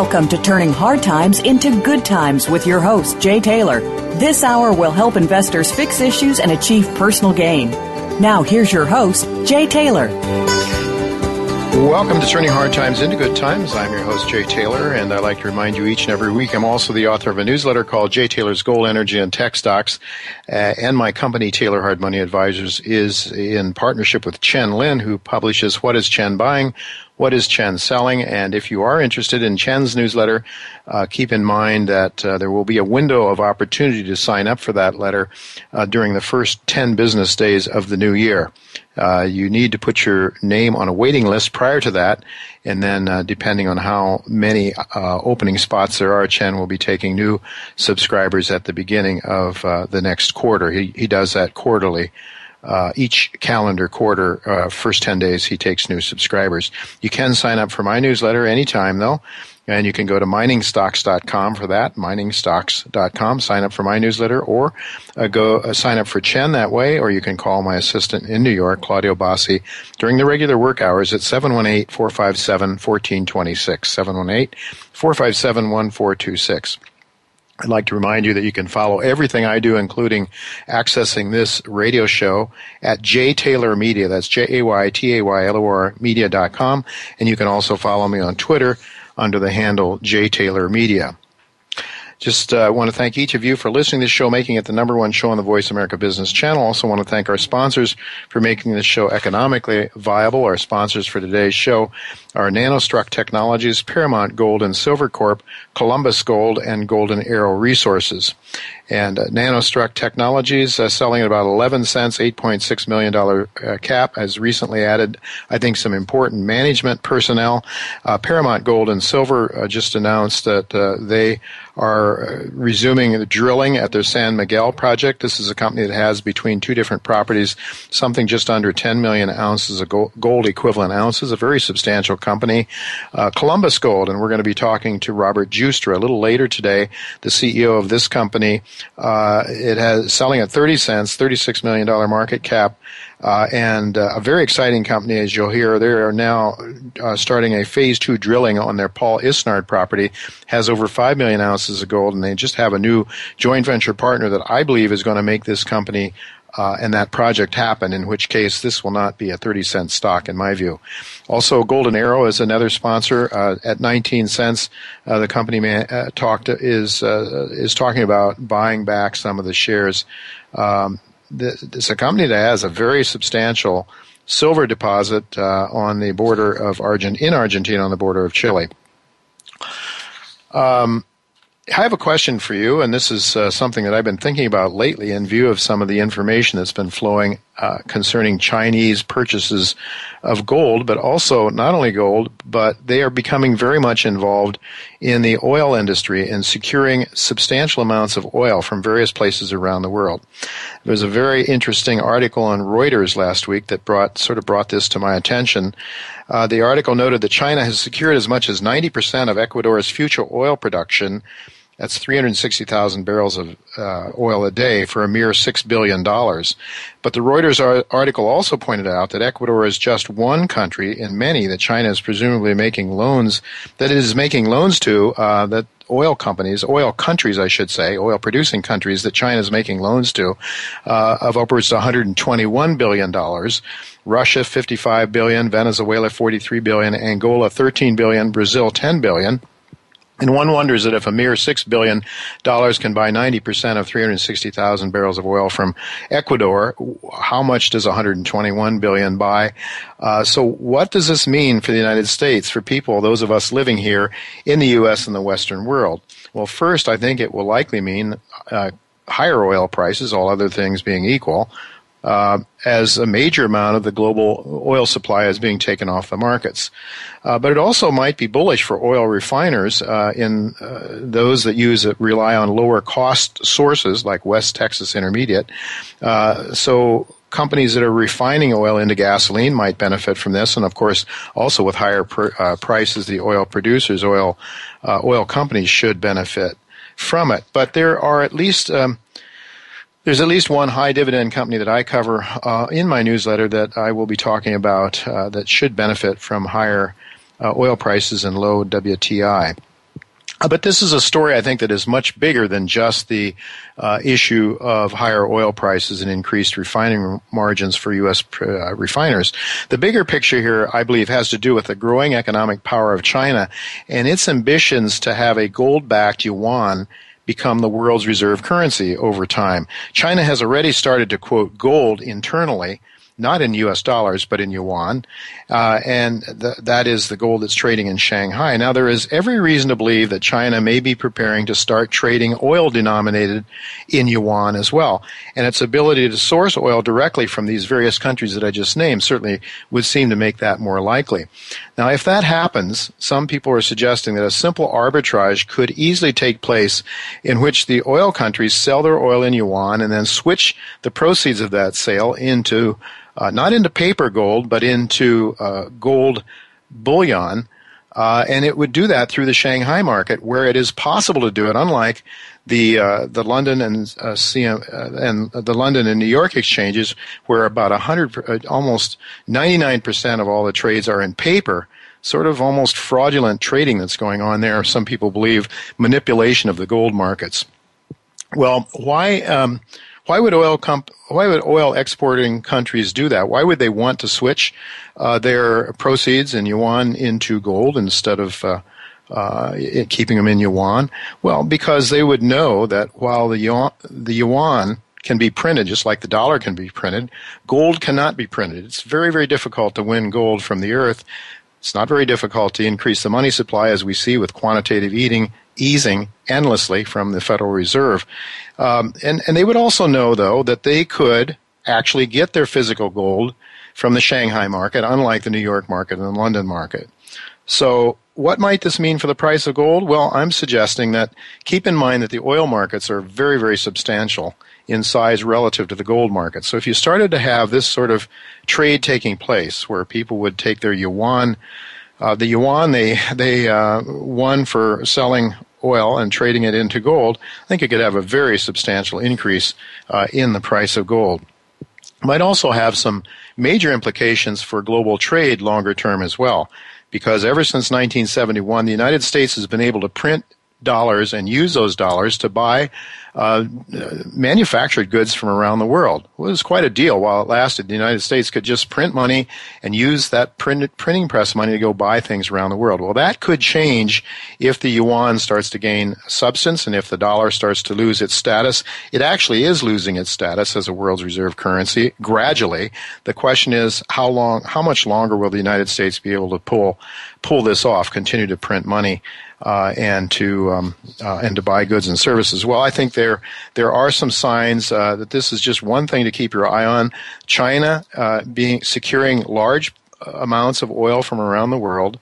Welcome to Turning Hard Times into Good Times with your host, Jay Taylor. This hour will help investors fix issues and achieve personal gain. Now, here's your host, Jay Taylor. Welcome to Turning Hard Times into Good Times. I'm your host, Jay Taylor, and I'd like to remind you each and every week I'm also the author of a newsletter called Jay Taylor's Gold, Energy, and Tech Stocks. Uh, and my company, Taylor Hard Money Advisors, is in partnership with Chen Lin, who publishes What is Chen Buying? What is Chen selling? And if you are interested in Chen's newsletter, uh, keep in mind that uh, there will be a window of opportunity to sign up for that letter uh, during the first 10 business days of the new year. Uh, you need to put your name on a waiting list prior to that, and then uh, depending on how many uh, opening spots there are, Chen will be taking new subscribers at the beginning of the next quarter. He, he does that quarterly uh, each calendar quarter, uh, first 10 days, he takes new subscribers. You can sign up for my newsletter anytime, though. And you can go to miningstocks.com for that, miningstocks.com, sign up for my newsletter, or uh, go uh, sign up for Chen that way, or you can call my assistant in New York, Claudio Bassi, during the regular work hours at 718-457-1426, 718-457-1426. I'd like to remind you that you can follow everything I do, including accessing this radio show at Jay Taylor Media. That's J A Y T A Y L O R Media.com. And you can also follow me on Twitter under the handle Jay Taylor Media. Just uh, want to thank each of you for listening to this show, making it the number one show on the Voice America Business Channel. Also want to thank our sponsors for making this show economically viable. Our sponsors for today's show are Nanostruck Technologies, Paramount Gold and Silver Corp, Columbus Gold, and Golden Arrow Resources. And uh, Nanostruck Technologies, uh, selling at about 11 cents, $8.6 million uh, cap, has recently added, I think, some important management personnel. Uh, Paramount Gold and Silver uh, just announced that uh, they are resuming the drilling at their San Miguel project. This is a company that has between two different properties something just under 10 million ounces of gold equivalent ounces, a very substantial company. Columbus Gold, and we're going to be talking to Robert Giustra a little later today, the CEO of this company. Uh, it has selling at 30 cents, $36 million market cap, uh, and uh, a very exciting company, as you'll hear. They are now uh, starting a phase two drilling on their Paul Isnard property, has over 5 million ounces of gold, and they just have a new joint venture partner that I believe is going to make this company uh, and that project happen, in which case this will not be a 30 cent stock in my view. Also, Golden Arrow is another sponsor uh, at 19 cents. Uh, the company man, uh, talked is uh, is talking about buying back some of the shares. Um, this is a company that has a very substantial silver deposit uh, on the border of Argent in Argentina on the border of Chile. Um, I have a question for you, and this is uh, something that I've been thinking about lately in view of some of the information that's been flowing uh, concerning Chinese purchases of gold, but also not only gold, but they are becoming very much involved in the oil industry and securing substantial amounts of oil from various places around the world. There was a very interesting article on Reuters last week that brought sort of brought this to my attention. Uh, the article noted that China has secured as much as 90% of Ecuador's future oil production That's 360,000 barrels of uh, oil a day for a mere $6 billion. But the Reuters article also pointed out that Ecuador is just one country in many that China is presumably making loans, that it is making loans to, uh, that oil companies, oil countries, I should say, oil producing countries that China is making loans to, uh, of upwards to 121 billion dollars. Russia 55 billion, Venezuela 43 billion, Angola 13 billion, Brazil 10 billion. And one wonders that if a mere six billion dollars can buy 90% of 360,000 barrels of oil from Ecuador, how much does 121 billion buy? Uh, so what does this mean for the United States, for people, those of us living here in the U.S. and the Western world? Well, first, I think it will likely mean uh, higher oil prices, all other things being equal uh, as a major amount of the global oil supply is being taken off the markets. Uh, but it also might be bullish for oil refiners uh, in uh, those that use it rely on lower cost sources like West Texas Intermediate. Uh, so companies that are refining oil into gasoline might benefit from this, and of course, also with higher uh, prices, the oil producers, oil oil companies should benefit from it. But there are at least um, there's at least one high dividend company that I cover uh, in my newsletter that I will be talking about uh, that should benefit from higher uh, oil prices and low WTI. Uh, but this is a story I think that is much bigger than just the uh, issue of higher oil prices and increased refining margins for U.S. Uh, refiners. The bigger picture here, I believe, has to do with the growing economic power of China and its ambitions to have a gold-backed yuan become the world's reserve currency over time. China has already started to quote gold internally not in U.S. dollars, but in yuan. Uh, and th- that is the gold that's trading in Shanghai. Now, there is every reason to believe that China may be preparing to start trading oil denominated in yuan as well. And its ability to source oil directly from these various countries that I just named certainly would seem to make that more likely. Now, if that happens, some people are suggesting that a simple arbitrage could easily take place in which the oil countries sell their oil in yuan and then switch the proceeds of that sale into uh, not into paper gold, but into uh, gold bullion. Uh, and it would do that through the Shanghai market, where it is possible to do it. Unlike the uh, the London and uh, CM, uh, and the London and New York exchanges, where about hundred, almost ninety nine percent of all the trades are in paper. Sort of almost fraudulent trading that's going on there. Some people believe manipulation of the gold markets. Well, why? Um, why would oil comp- why would oil exporting countries do that? Why would they want to switch uh, their proceeds in yuan into gold instead of uh, uh, keeping them in yuan? Well, because they would know that while the yuan, the yuan can be printed just like the dollar can be printed, gold cannot be printed. It's very, very difficult to win gold from the earth. It's not very difficult to increase the money supply as we see with quantitative eating easing endlessly from the Federal Reserve. Um, and, and they would also know, though, that they could actually get their physical gold from the Shanghai market, unlike the New York market and the London market. So, what might this mean for the price of gold? Well, I'm suggesting that keep in mind that the oil markets are very, very substantial in size relative to the gold market. So, if you started to have this sort of trade taking place where people would take their yuan, uh, the yuan they they uh, won for selling oil and trading it into gold, I think it could have a very substantial increase uh, in the price of gold. Might also have some major implications for global trade longer term as well, because ever since 1971, the United States has been able to print dollars and use those dollars to buy uh, manufactured goods from around the world. It was quite a deal while it lasted. The United States could just print money and use that print, printing press money to go buy things around the world. Well, that could change if the yuan starts to gain substance and if the dollar starts to lose its status. It actually is losing its status as a world's reserve currency gradually. The question is how long, how much longer will the United States be able to pull pull this off, continue to print money? Uh, and to um, uh, and to buy goods and services. Well, I think there there are some signs uh, that this is just one thing to keep your eye on. China uh, being securing large amounts of oil from around the world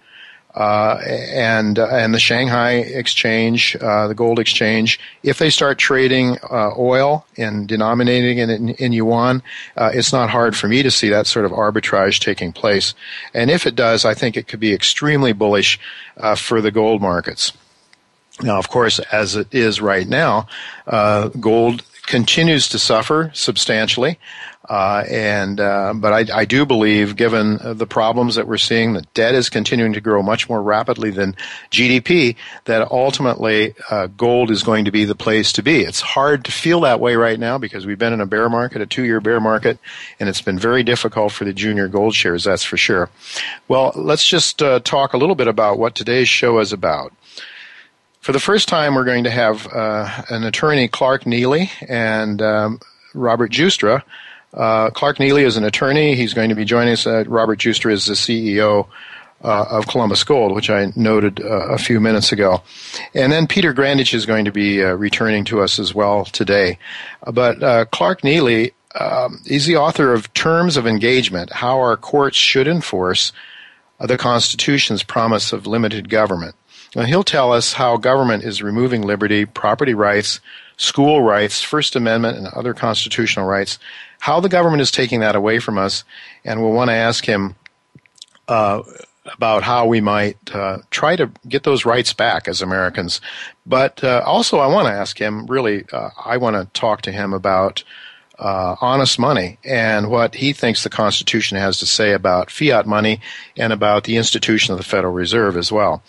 uh, and uh, and the Shanghai Exchange, uh, the gold exchange, if they start trading uh, oil and denominating it in, in yuan, uh, it's not hard for me to see that sort of arbitrage taking place. And if it does, I think it could be extremely bullish uh, for the gold markets. Now, of course, as it is right now, uh, gold continues to suffer substantially. Uh, and uh, but I, I, do believe, given the problems that we're seeing, that debt is continuing to grow much more rapidly than GDP. That ultimately, uh, gold is going to be the place to be. It's hard to feel that way right now because we've been in a bear market, a two-year bear market, and it's been very difficult for the junior gold shares. That's for sure. Well, let's just uh, talk a little bit about what today's show is about. For the first time, we're going to have uh, an attorney, Clark Neily, and um, Robert Giustra. Uh, Clark Neily is an attorney. He's going to be joining us. Uh, Robert Giustra is the CEO uh, of Columbus Gold, which I noted uh, a few minutes ago. And then Peter Grandich is going to be uh, returning to us as well today. But uh, Clark Neily, um, is the author of Terms of Engagement How Our Courts Should Enforce the Constitution's Promise of Limited Government. Now, he'll tell us how government is removing liberty, property rights, school rights, First Amendment, and other constitutional rights, how the government is taking that away from us, and we'll want to ask him uh, about how we might uh, try to get those rights back as Americans. But uh, also, I want to ask him really, uh, I want to talk to him about. Uh, honest money and what he thinks the Constitution has to say about fiat money and about the institution of the Federal Reserve as well.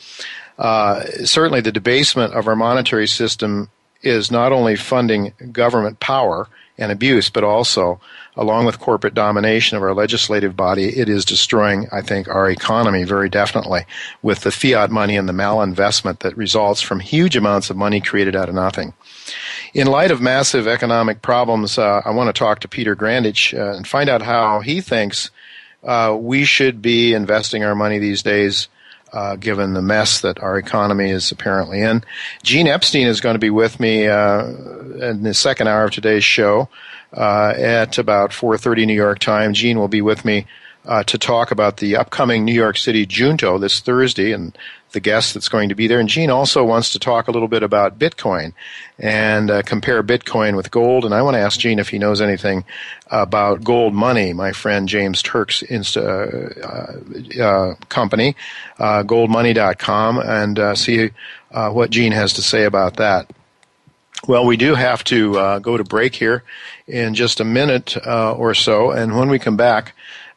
Uh, certainly the debasement of our monetary system is not only funding government power and abuse, but also, along with corporate domination of our legislative body, it is destroying, I think, our economy very definitely with the fiat money and the malinvestment that results from huge amounts of money created out of nothing. In light of massive economic problems, uh, I want to talk to Peter Grandich uh, and find out how he thinks uh, we should be investing our money these days uh, given the mess that our economy is apparently in. Gene Epstein is going to be with me uh, in the second hour of today's show uh, at about 4:30 New York time. Gene will be with me uh, to talk about the upcoming New York City Junto this Thursday and the guest that's going to be there. And Gene also wants to talk a little bit about Bitcoin and uh, compare Bitcoin with gold. And I want to ask Gene if he knows anything about gold money. My friend James Turk's Insta, uh, uh, company, uh, goldmoney.com, and uh, see uh, what Gene has to say about that. Well, we do have to uh, go to break here in just a minute uh, or so, and when we come back,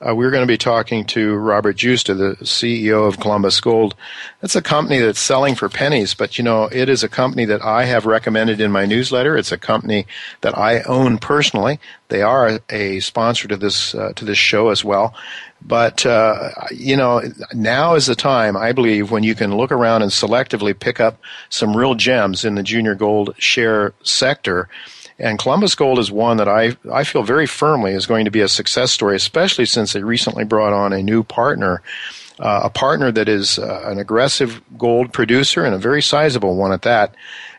uh, we're going to be talking to Robert Giustra, the CEO of Columbus Gold. That's a company that's selling for pennies, but you know, it is a company that I have recommended in my newsletter. It's a company that I own personally. They are a sponsor to this uh, to this show as well. But uh, you know, now is the time I believe when you can look around and selectively pick up some real gems in the junior gold share sector and Columbus Gold is one that I, I feel very firmly is going to be a success story, especially since they recently brought on a new partner, uh, a partner that is uh, an aggressive gold producer and a very sizable one at that.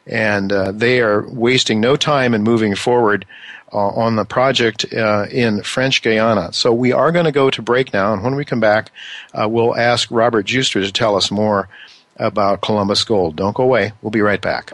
And uh, they are wasting no time in moving forward uh, on the project uh, in French Guiana. So we are going to go to break now, and when we come back, uh, we'll ask Robert Giustra to tell us more about Columbus Gold. Don't go away. We'll be right back.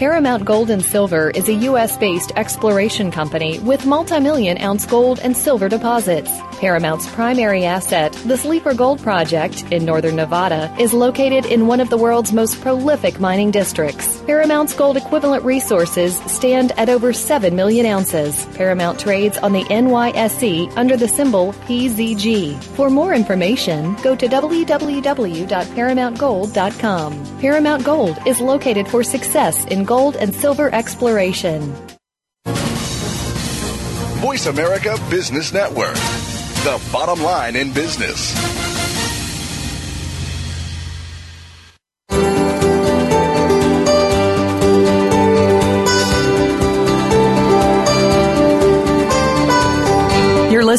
Paramount Gold and Silver is a U.S. based exploration company with multi-million ounce gold and silver deposits. Paramount's primary asset, the Sleeper Gold Project in northern Nevada, is located in one of the world's most prolific mining districts. Paramount's gold equivalent resources stand at over 7 million ounces. Paramount trades on the NYSE under the symbol PZG. For more information, go to www.paramountgold.com. Paramount Gold is located for success in gold and silver exploration. Voice America Business Network, the bottom line in business.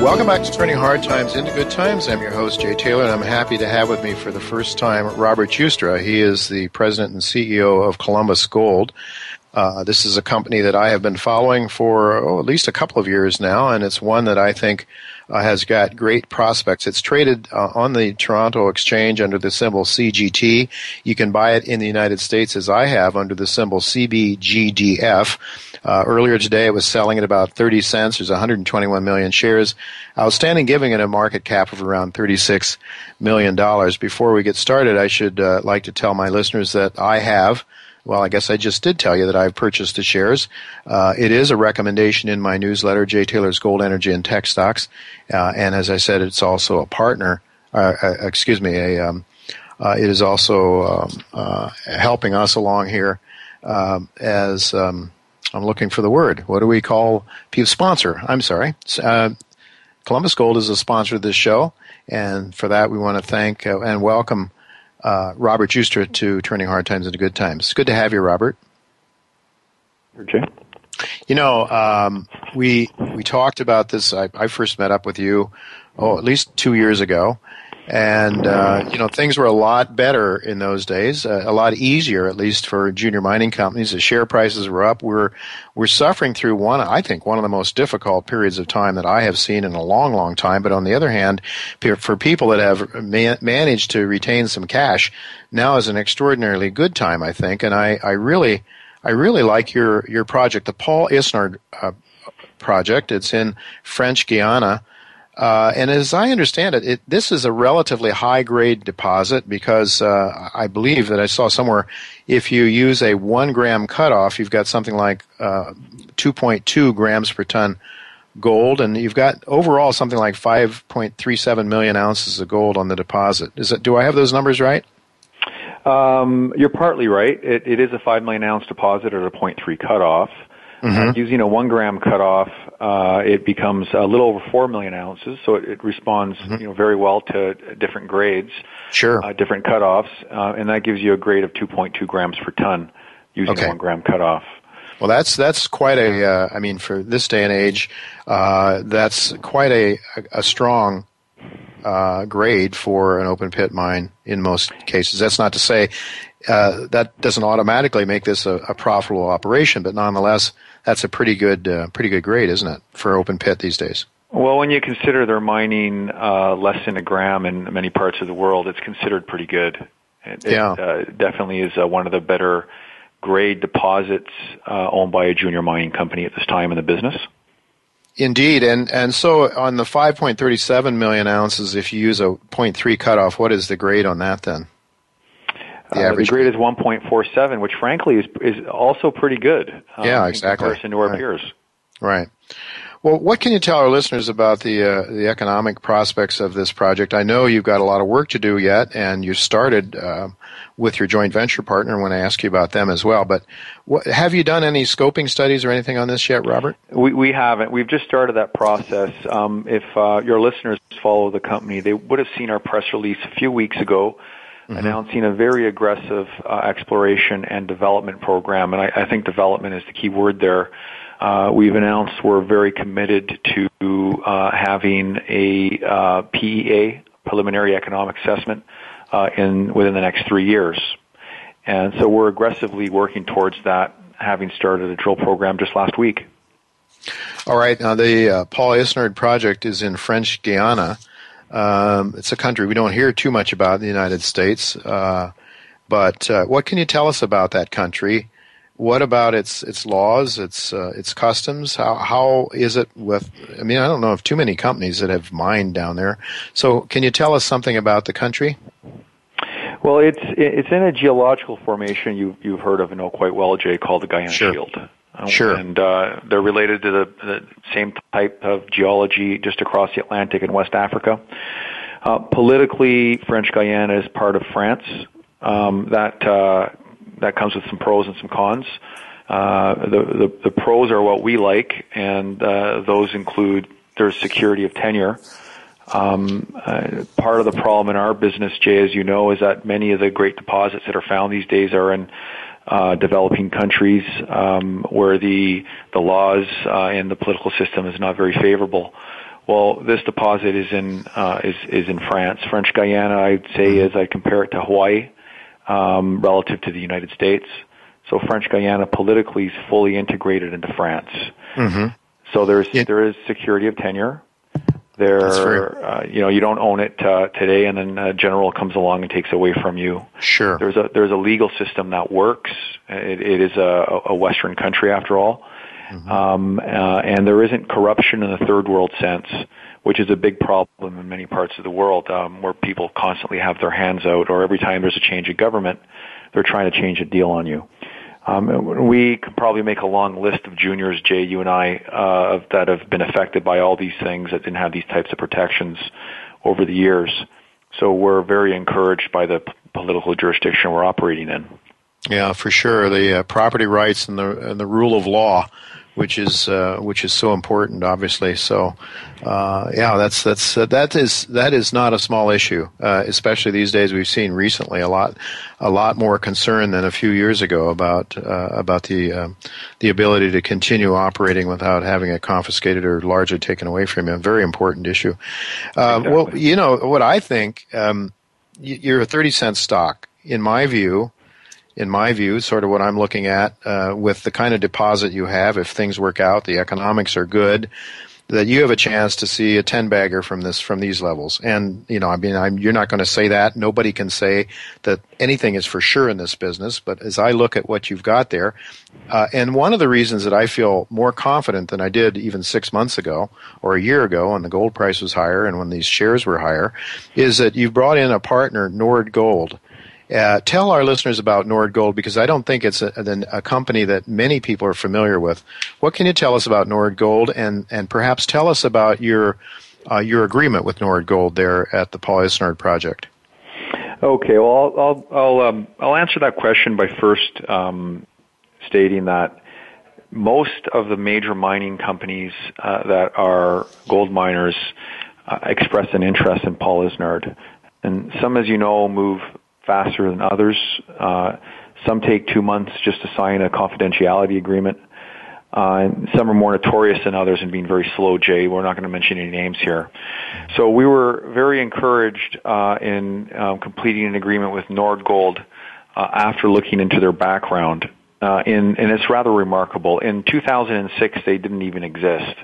Welcome back to Turning Hard Times into Good Times. I'm your host, Jay Taylor, and I'm happy to have with me for the first time Robert Giustra. He is the president and CEO of Columbus Gold. Uh, this is a company that I have been following for oh, at least a couple of years now, and it's one that I think uh, has got great prospects. It's traded uh, on the Toronto Exchange under the symbol CGT. You can buy it in the United States as I have under the symbol CBGDF. Uh, earlier today, it was selling at about 30 cents. There's 121 million shares outstanding, giving it a market cap of around 36 million dollars. Before we get started, I should uh, like to tell my listeners that I have. Well, I guess I just did tell you that I've purchased the shares. Uh, it is a recommendation in my newsletter, Jay Taylor's Gold, Energy, and Tech Stocks. Uh, and as I said, it's also a partner, uh, uh excuse me, a, um, uh, it is also um, uh, helping us along here um, as um, I'm looking for the word. What do we call people? Sponsor. I'm sorry. Columbus Gold is a sponsor of this show, and for that we want to thank and welcome uh, Robert Giustra to Turning Hard Times into Good Times. It's good to have you, Robert. Okay. You know, um, we we talked about this. I, I first met up with you, oh, at least two years ago, and uh, you know things were a lot better in those days, uh, a lot easier at least for junior mining companies. The share prices were up. We're we're suffering through one, I think, one of the most difficult periods of time that I have seen in a long, long time. But on the other hand, for people that have man- managed to retain some cash, now is an extraordinarily good time, I think. And I, I really, I really like your your project, the Paul Isnard uh, project. It's in French Guiana. Uh, and as I understand it, it, this is a relatively high grade deposit because uh, I believe that I saw somewhere if you use a one gram cutoff, you've got something like uh, 2.2 grams per ton gold, and you've got overall something like 5.37 million ounces of gold on the deposit. Is it? Do I have those numbers right? Um, you're partly right. It, it is a five million ounce deposit at a 0.3 cutoff. Mm-hmm. Uh, using a one gram cutoff, uh, it becomes a little over four million ounces, so it, it responds, mm-hmm. you know, very well to different grades, sure, uh, different cutoffs, uh, and that gives you a grade of 2.2 grams per ton using okay. a one gram cutoff. Well, that's that's quite a. Uh, I mean, for this day and age, uh, that's quite a a strong uh, grade for an open pit mine in most cases. That's not to say uh, that doesn't automatically make this a, a, profitable operation, but nonetheless, that's a pretty good uh, pretty good grade, isn't it, for open pit these days? Well, when you consider they're mining uh, less than a gram in many parts of the world, it's considered pretty good. It, yeah. it uh, definitely is uh, one of the better grade deposits uh, owned by a junior mining company at this time in the business. Indeed, and and so on the 5.37 million ounces, if you use a 0.3 cutoff, what is the grade on that then? The, uh, the grade is 1.47, which frankly is is also pretty good. Um, yeah, exactly. In comparison to our right. peers. Right. Well, what can you tell our listeners about the uh, the economic prospects of this project? I know you've got a lot of work to do yet, and you started uh, with your joint venture partner. When I want to ask you about them as well. But what, have you done any scoping studies or anything on this yet, Robert? We, we haven't. We've just started that process. Um, if uh, your listeners follow the company, they would have seen our press release a few weeks ago mm-hmm. announcing a very aggressive uh, exploration and development program. And I, I, think development is the key word there. Uh, we've announced we're very committed to uh, having a uh, PEA, preliminary economic assessment, uh, in within the next three years. And so we're aggressively working towards that, having started a drill program just last week. All right. Now, the uh, Paul Isnard project is in French Guiana. Um, it's a country we don't hear too much about in the United States. Uh, but uh, what can you tell us about that country? What about its its laws, its uh, its customs? How how is it with? I mean, I don't know of too many companies that have mined down there. So, can you tell us something about the country? Well, it's it's in a geological formation you you've heard of and know quite well, Jay, called the Guiana sure. Shield. Sure. And uh, they're related to the, the same type of geology just across the Atlantic in West Africa. Uh, politically, French Guiana is part of France. Um, that uh, that comes with some pros and some cons. Uh, the, the the pros are what we like, and uh, those include there's security of tenure. Um, uh, part of the problem in our business, Jay, as you know, is that many of the great deposits that are found these days are in uh, developing countries um, where the the laws uh, and the political system is not very favorable. Well, this deposit is in uh, is is in France. French Guiana, I'd say, mm-hmm. as I compare it to Hawaii, um, relative to the United States. So French Guiana politically is fully integrated into France. Mm-hmm. So there's there is security of tenure. There, uh, you know, you don't own it uh, today, and then a general comes along and takes away from you. Sure. There's a there's a legal system that works. It, it is a, a Western country after all, mm-hmm. um, uh, and there isn't corruption in the third world sense, which is a big problem in many parts of the world, um, where people constantly have their hands out, or every time there's a change of government, they're trying to change a deal on you. Um, we could probably make a long list of juniors, Jay, you and I, uh, that have been affected by all these things that didn't have these types of protections over the years. So we're very encouraged by the political jurisdiction we're operating in. Yeah, for sure. The uh, property rights and the and the rule of law which is uh, which is so important, obviously. So, uh, yeah, that's that's uh, that is that is not a small issue, uh, especially these days. We've seen recently a lot a lot more concern than a few years ago about uh, about the um, the ability to continue operating without having it confiscated or largely taken away from you. A very important issue. Uh, exactly. Well, you know what I think. Um, you're a 30 cent stock. In my view, in my view, sort of what I'm looking at uh, with the kind of deposit you have. If things work out, the economics are good, that you have a chance to see a ten bagger from this from these levels. And you know, I mean, I'm, you're not going to say that. Nobody can say that anything is for sure in this business. But as I look at what you've got there, uh, and one of the reasons that I feel more confident than I did even six months ago or a year ago, when the gold price was higher and when these shares were higher, is that you've brought in a partner, Nord Gold uh, tell our listeners about Nord Gold because I don't think it's a, a, company that many people are familiar with. What can you tell us about Nord Gold, and and perhaps tell us about your uh, your agreement with Nord Gold there at the Paul Isnard project? Okay, well, I'll I'll I'll, um, I'll answer that question by first um, stating that most of the major mining companies uh, that are gold miners uh, express an interest in Paul Isnard. And some, as you know, move faster than others. Uh, some take two months just to sign a confidentiality agreement. Uh, and some are more notorious than others in being very slow, Jay. We're not going to mention any names here. So we were very encouraged uh, in um, completing an agreement with Nordgold uh, after looking into their background. Uh, in, and it's rather remarkable. In 2006, they didn't even exist.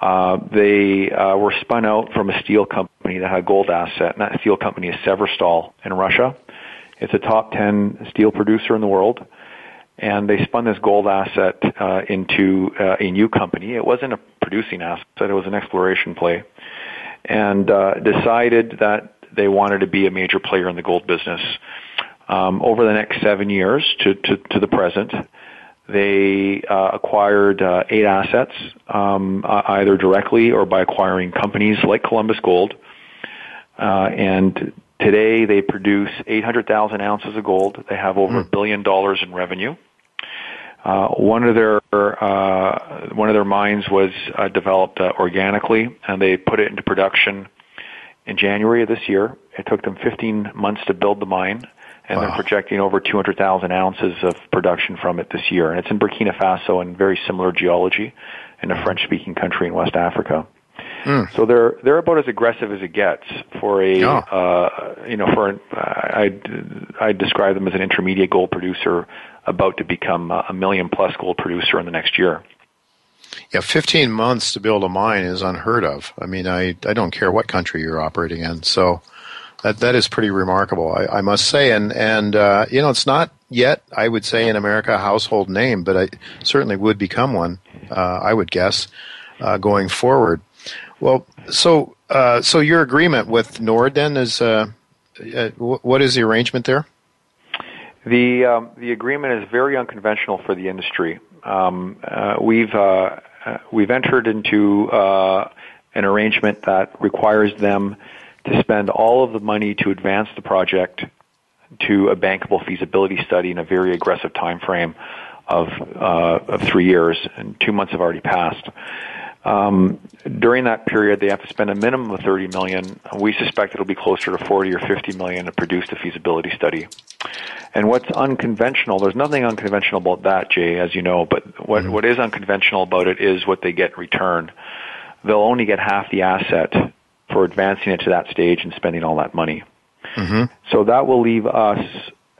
Uh, they uh, were spun out from a steel company that had gold asset, and that steel company is Severstal in Russia. It's a top 10 steel producer in the world. And they spun this gold asset uh, into uh, a new company. It wasn't a producing asset, it was an exploration play. And uh, decided that they wanted to be a major player in the gold business. Um, over the next seven years to, to, to the present, they uh, acquired uh, eight assets, um, uh, either directly or by acquiring companies like Columbus Gold. Uh, and Today, they produce 800,000 ounces of gold. They have over a mm. billion dollars in revenue. Uh, one of their uh, one of their mines was uh, developed uh, organically, and they put it into production in January of this year. It took them 15 months to build the mine, and wow. they're projecting over 200,000 ounces of production from it this year. And it's in Burkina Faso and very similar geology in a hmm. French-speaking country in West Africa. Mm. So they're they're about as aggressive as it gets for a oh. uh, you know for an, I I describe them as an intermediate gold producer about to become a million plus gold producer in the next year. Yeah, 15 months to build a mine is unheard of. I mean, I I don't care what country you're operating in. So that that is pretty remarkable, I, I must say. And and uh, you know, it's not yet, I would say, in America a household name, but I certainly would become one. Uh, I would guess uh, going forward. Well, so uh, so your agreement with Nord then is uh, uh what is the arrangement there? The um, the agreement is very unconventional for the industry. Um, uh, we've uh, uh we've entered into an arrangement that requires them to spend all of the money to advance the project to a bankable feasibility study in a very aggressive time frame of of three years, and two months have already passed. Um, during that period, they have to spend a minimum of 30 million. We suspect it'll be closer to 40 or 50 million to produce the feasibility study. And what's unconventional, there's nothing unconventional about that, Jay, as you know, but what, mm-hmm. what is unconventional about it is what they get in return. They'll only get half the asset for advancing it to that stage and spending all that money. Mm-hmm. So that will leave us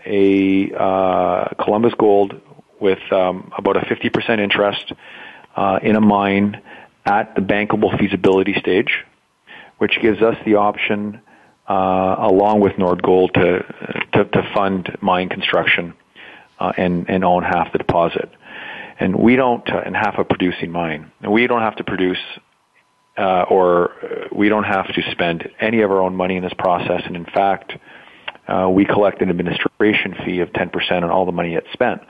a uh, Columbus Gold with um, about a 50% interest uh, in a mine at the bankable feasibility stage, which gives us the option, uh, along with Nordgold, to, to, to fund mine construction uh, and, and own half the deposit. And we don't, uh, and half a producing mine. And we don't have to produce uh, or we don't have to spend any of our own money in this process. And in fact, uh, we collect an administration fee of 10% on all the money it's spent.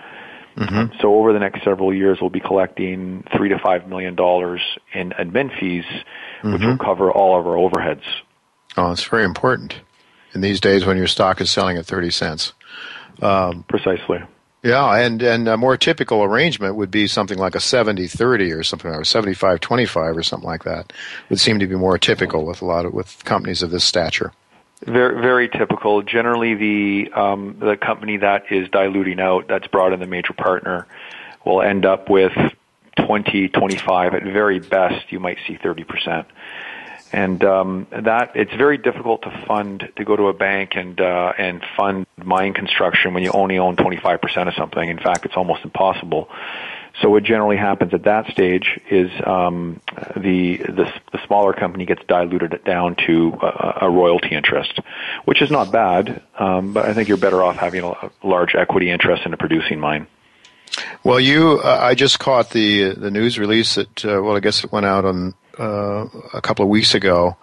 Mm-hmm. So over the next several years, we'll be collecting three to five million dollars in admin fees, mm-hmm. which will cover all of our overheads. Oh, it's very important in these days when your stock is selling at thirty cents. Um, Precisely. Yeah, and and a more typical arrangement would be something like a 70-30 or something, or 75-25 or something like that. Would seem to be more typical with a lot of with companies of this stature. Very, very typical. Generally, the um, the company that is diluting out, that's brought in the major partner, will end up with 20, 25. At very best, you might see 30 percent. And um, that it's very difficult to fund to go to a bank and uh, and fund mine construction when you only own 25 percent of something. In fact, it's almost impossible. So what generally happens at that stage is um, the, the, the smaller company gets diluted down to a, a royalty interest, which is not bad, um, but I think you're better off having a large equity interest in a producing mine. Well, you, uh, I just caught the the news release that uh, well, I guess it went out on uh, a couple of weeks ago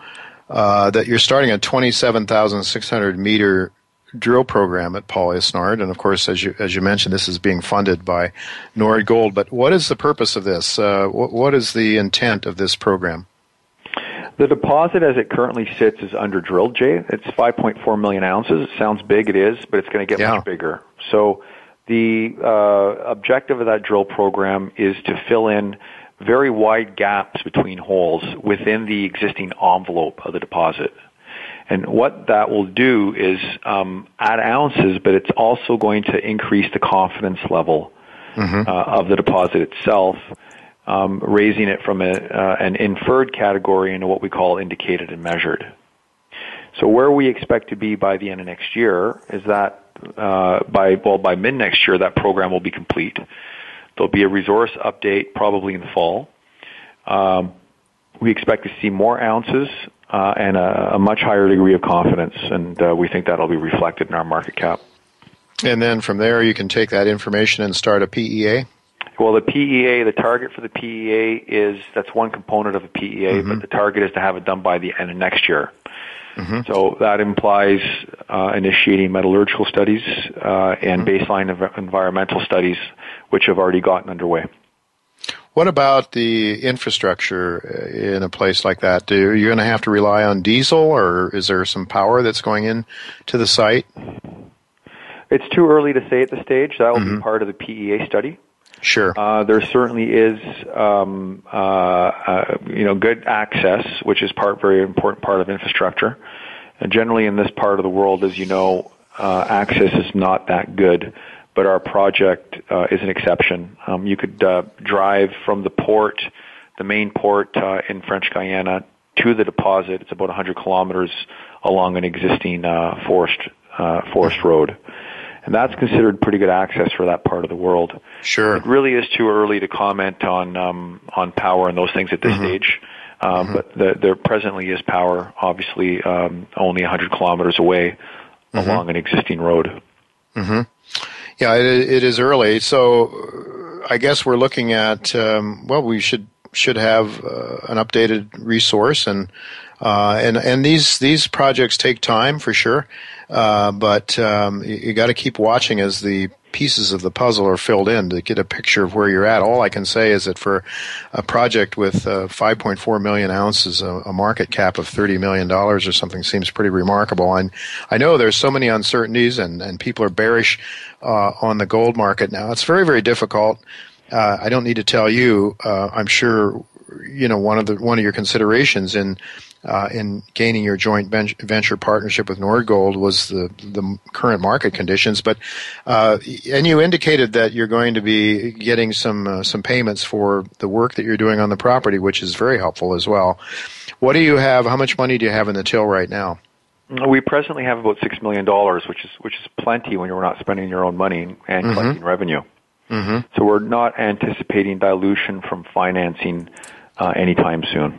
uh, that you're starting a 27,600 meter drill program at Paul Isnard, and of course, as you as you mentioned, this is being funded by Nordgold. But what is the purpose of this? Uh, what, what is the intent of this program? The deposit, as it currently sits, is under drilled. Jay, it's 5.4 million ounces. It sounds big, it is, but it's going to get yeah. much bigger. So, the uh, objective of that drill program is to fill in very wide gaps between holes within the existing envelope of the deposit. And what that will do is um, add ounces, but it's also going to increase the confidence level mm-hmm. uh, of the deposit itself, um, raising it from a, uh, an inferred category into what we call indicated and measured. So where we expect to be by the end of next year is that uh, by well by mid next year that program will be complete. There'll be a resource update probably in the fall. Um, we expect to see more ounces uh, and a, a, much higher degree of confidence, and uh, we think that'll be reflected in our market cap. And then from there, you can take that information and start a PEA. Well, the PEA, the target for the PEA is that's one component of the PEA, mm-hmm. but the target is to have it done by the end of next year. Mm-hmm. So that implies uh, initiating metallurgical studies uh, and mm-hmm. baseline ev- environmental studies, which have already gotten underway. What about the infrastructure in a place like that? Do you going to have to rely on diesel, or is there some power that's going in to the site? It's too early to say at this stage. That will mm-hmm. be part of the PEA study. Sure. Uh, there certainly is, um, uh, uh, you know, good access, which is part very important part of infrastructure. And generally, in this part of the world, as you know, uh, access is not that good but our project uh, is an exception. Um, you could uh, drive from the port, the main port uh, in French Guiana, to the deposit. It's about 100 kilometers along an existing uh, forest uh, forest road, and that's considered pretty good access for that part of the world. Sure, it really is too early to comment on um, on power and those things at this mm-hmm. stage. Um, mm-hmm. But the, there presently is power, obviously, um, only 100 kilometers away mm-hmm. along an existing road. Mm-hmm. Yeah, it, it is early, so I guess we're looking at um, well, we should should have uh, an updated resource and uh, and and these these projects take time for sure. Uh, but um, you, you got to keep watching as the pieces of the puzzle are filled in to get a picture of where you're at. All I can say is that for a project with uh, 5.4 million ounces, a, a, market cap of 30 million dollars or something seems pretty remarkable. And I know there's so many uncertainties, and and people are bearish uh, on the gold market now. It's very very difficult. Uh, I don't need to tell you. Uh, I'm sure you know one of the one of your considerations in uh, in gaining your joint venture partnership with Nordgold was the the current market conditions. But uh, and you indicated that you're going to be getting some uh, some payments for the work that you're doing on the property, which is very helpful as well. What do you have? How much money do you have in the till right now? We presently have about six million dollars, which is which is plenty when you're not spending your own money and mm-hmm. collecting revenue. Mm-hmm. So we're not anticipating dilution from financing uh, anytime soon.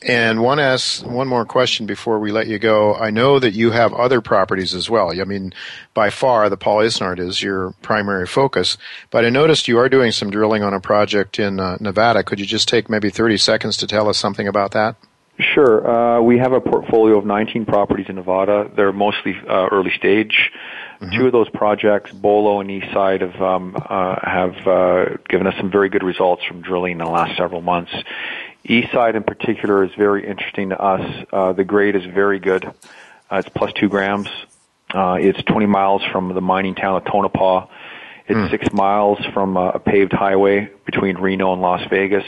And one ask one more question before we let you go. I know that you have other properties as well. I mean, by far, the Paul Isnard is your primary focus. But I noticed you are doing some drilling on a project in uh, Nevada. Could you just take maybe 30 seconds to tell us something about that? Sure. Uh, we have a portfolio of 19 properties in Nevada. They're mostly uh, early stage. Mm-hmm. Two of those projects, Bolo and Eastside, have um, uh, have uh, given us some very good results from drilling in the last several months. Eastside in particular is very interesting to us. Uh, the grade is very good. Uh, it's plus two grams. Uh, it's 20 miles from the mining town of Tonopah. It's mm. six miles from uh, a paved highway between Reno and Las Vegas.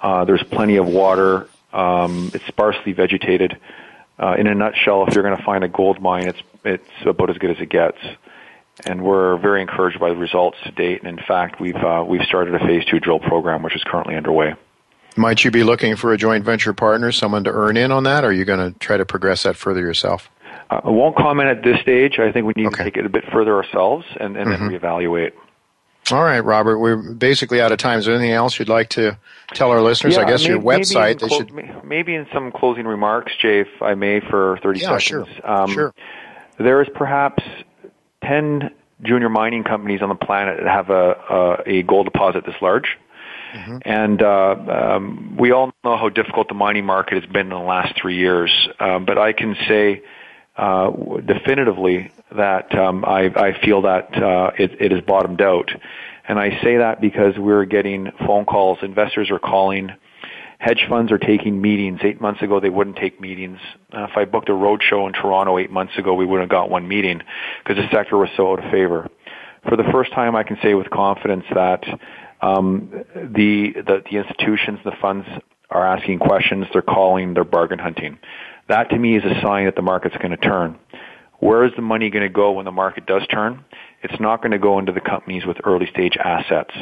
Uh, there's plenty of water. Um, it's sparsely vegetated. Uh, in a nutshell, if you're going to find a gold mine, it's it's about as good as it gets. And we're very encouraged by the results to date. And in fact, we've uh, we've started a phase two drill program, which is currently underway. Might you be looking for a joint venture partner, someone to earn in on that, or are you going to try to progress that further yourself? Uh, I won't comment at this stage. I think we need okay. to take it a bit further ourselves and, and mm-hmm. then reevaluate. All right, Robert. We're basically out of time. Is there anything else you'd like to tell our listeners? Yeah, I guess maybe, your website. Maybe in, clo- should... maybe in some closing remarks, Jay, if I may, for 30 yeah, seconds. Sure. Um, sure. There is perhaps 10 junior mining companies on the planet that have a, a, a gold deposit this large. Mm-hmm. And uh, um, we all know how difficult the mining market has been in the last three years. Um, but I can say uh, definitively that um, I, I feel that uh, it, it bottomed out. And I say that because we're getting phone calls. Investors are calling. Hedge funds are taking meetings. Eight months ago, they wouldn't take meetings. Uh, if I booked a road show in Toronto eight months ago, we wouldn't have got one meeting because the sector was so out of favor. For the first time, I can say with confidence that um, the, the the institutions, the funds are asking questions. They're calling. They're bargain hunting. That to me is a sign that the market's going to turn. Where is the money going to go when the market does turn? It's not going to go into the companies with early stage assets.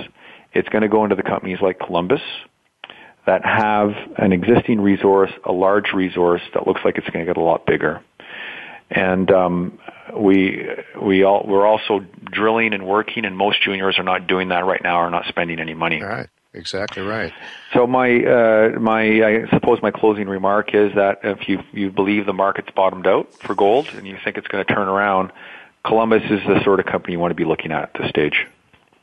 It's going to go into the companies like Columbus that have an existing resource, a large resource that looks like it's going to get a lot bigger. And um, we we all we're also drilling and working, and most juniors are not doing that right now, are not spending any money. All right. Exactly right. So my uh, my I suppose my closing remark is that if you you believe the market's bottomed out for gold and you think it's going to turn around, Columbus is the sort of company you want to be looking at at this stage.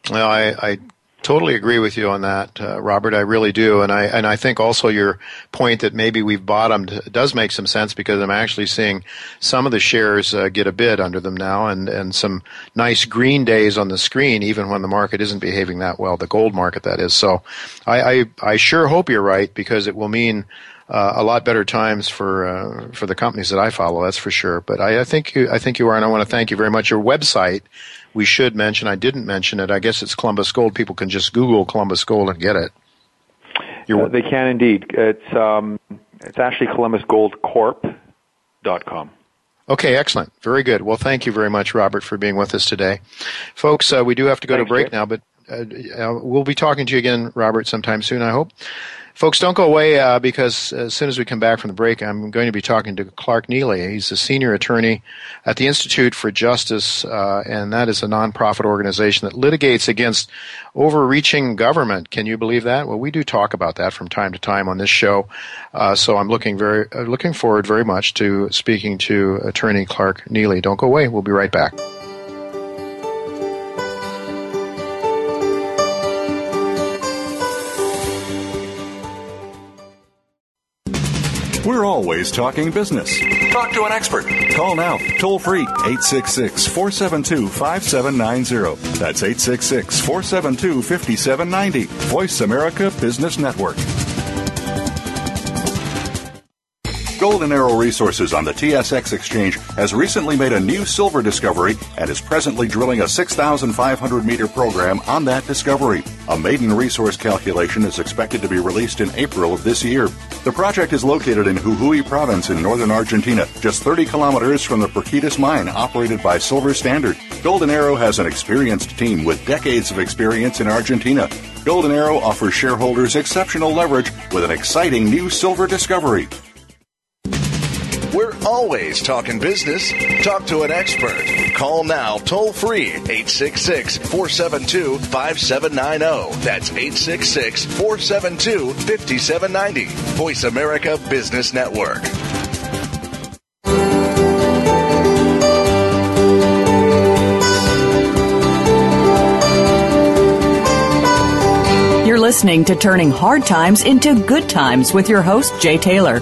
Well, I, I totally agree with you on that, uh, Robert. I really do, and I and I think also your point that maybe we've bottomed does make some sense because I'm actually seeing some of the shares uh, get a bid under them now, and and some nice green days on the screen, even when the market isn't behaving that well, the gold market that is. So, I I, I sure hope you're right because it will mean. Uh, a lot better times for uh, for the companies that I follow. That's for sure. But I, I think you, I think you are, and I want to thank you very much. Your website we should mention. I didn't mention it. I guess it's Columbus Gold. People can just Google Columbus Gold and get it. Uh, they can indeed. It's um, it's actually ColumbusGoldCorp.com. Okay, excellent. Very good. Well, thank you very much, Robert, for being with us today. Folks, uh, we do have to go Thanks, to break Jay. now, but uh, we'll be talking to you again, Robert, sometime soon, I hope. Folks, don't go away uh, because as soon as we come back from the break, I'm going to be talking to Clark Neily. He's a senior attorney at the Institute for Justice, uh, and that is a nonprofit organization that litigates against overreaching government. Can you believe that? Well, we do talk about that from time to time on this show. Uh, so I'm looking very uh, looking forward very much to speaking to Attorney Clark Neily. Don't go away. We'll be right back. Always talking business. Talk to an expert. Call now, toll free, 866 472 5790. That's 866 472 5790. Voice America Business Network. Golden Arrow Resources on the TSX exchange has recently made a new silver discovery and is presently drilling a 6,500 meter program on that discovery. A maiden resource calculation is expected to be released in April of this year. The project is located in Jujuy province in northern Argentina, just 30 kilometers from the Pirquitas mine operated by Silver Standard. Golden Arrow has an experienced team with decades of experience in Argentina. Golden Arrow offers shareholders exceptional leverage with an exciting new silver discovery. Always talking business. Talk to an expert. Call now toll free 866 472 5790. That's 866 472 5790. Voice America Business Network. You're listening to Turning Hard Times into Good Times with your host, Jay Taylor.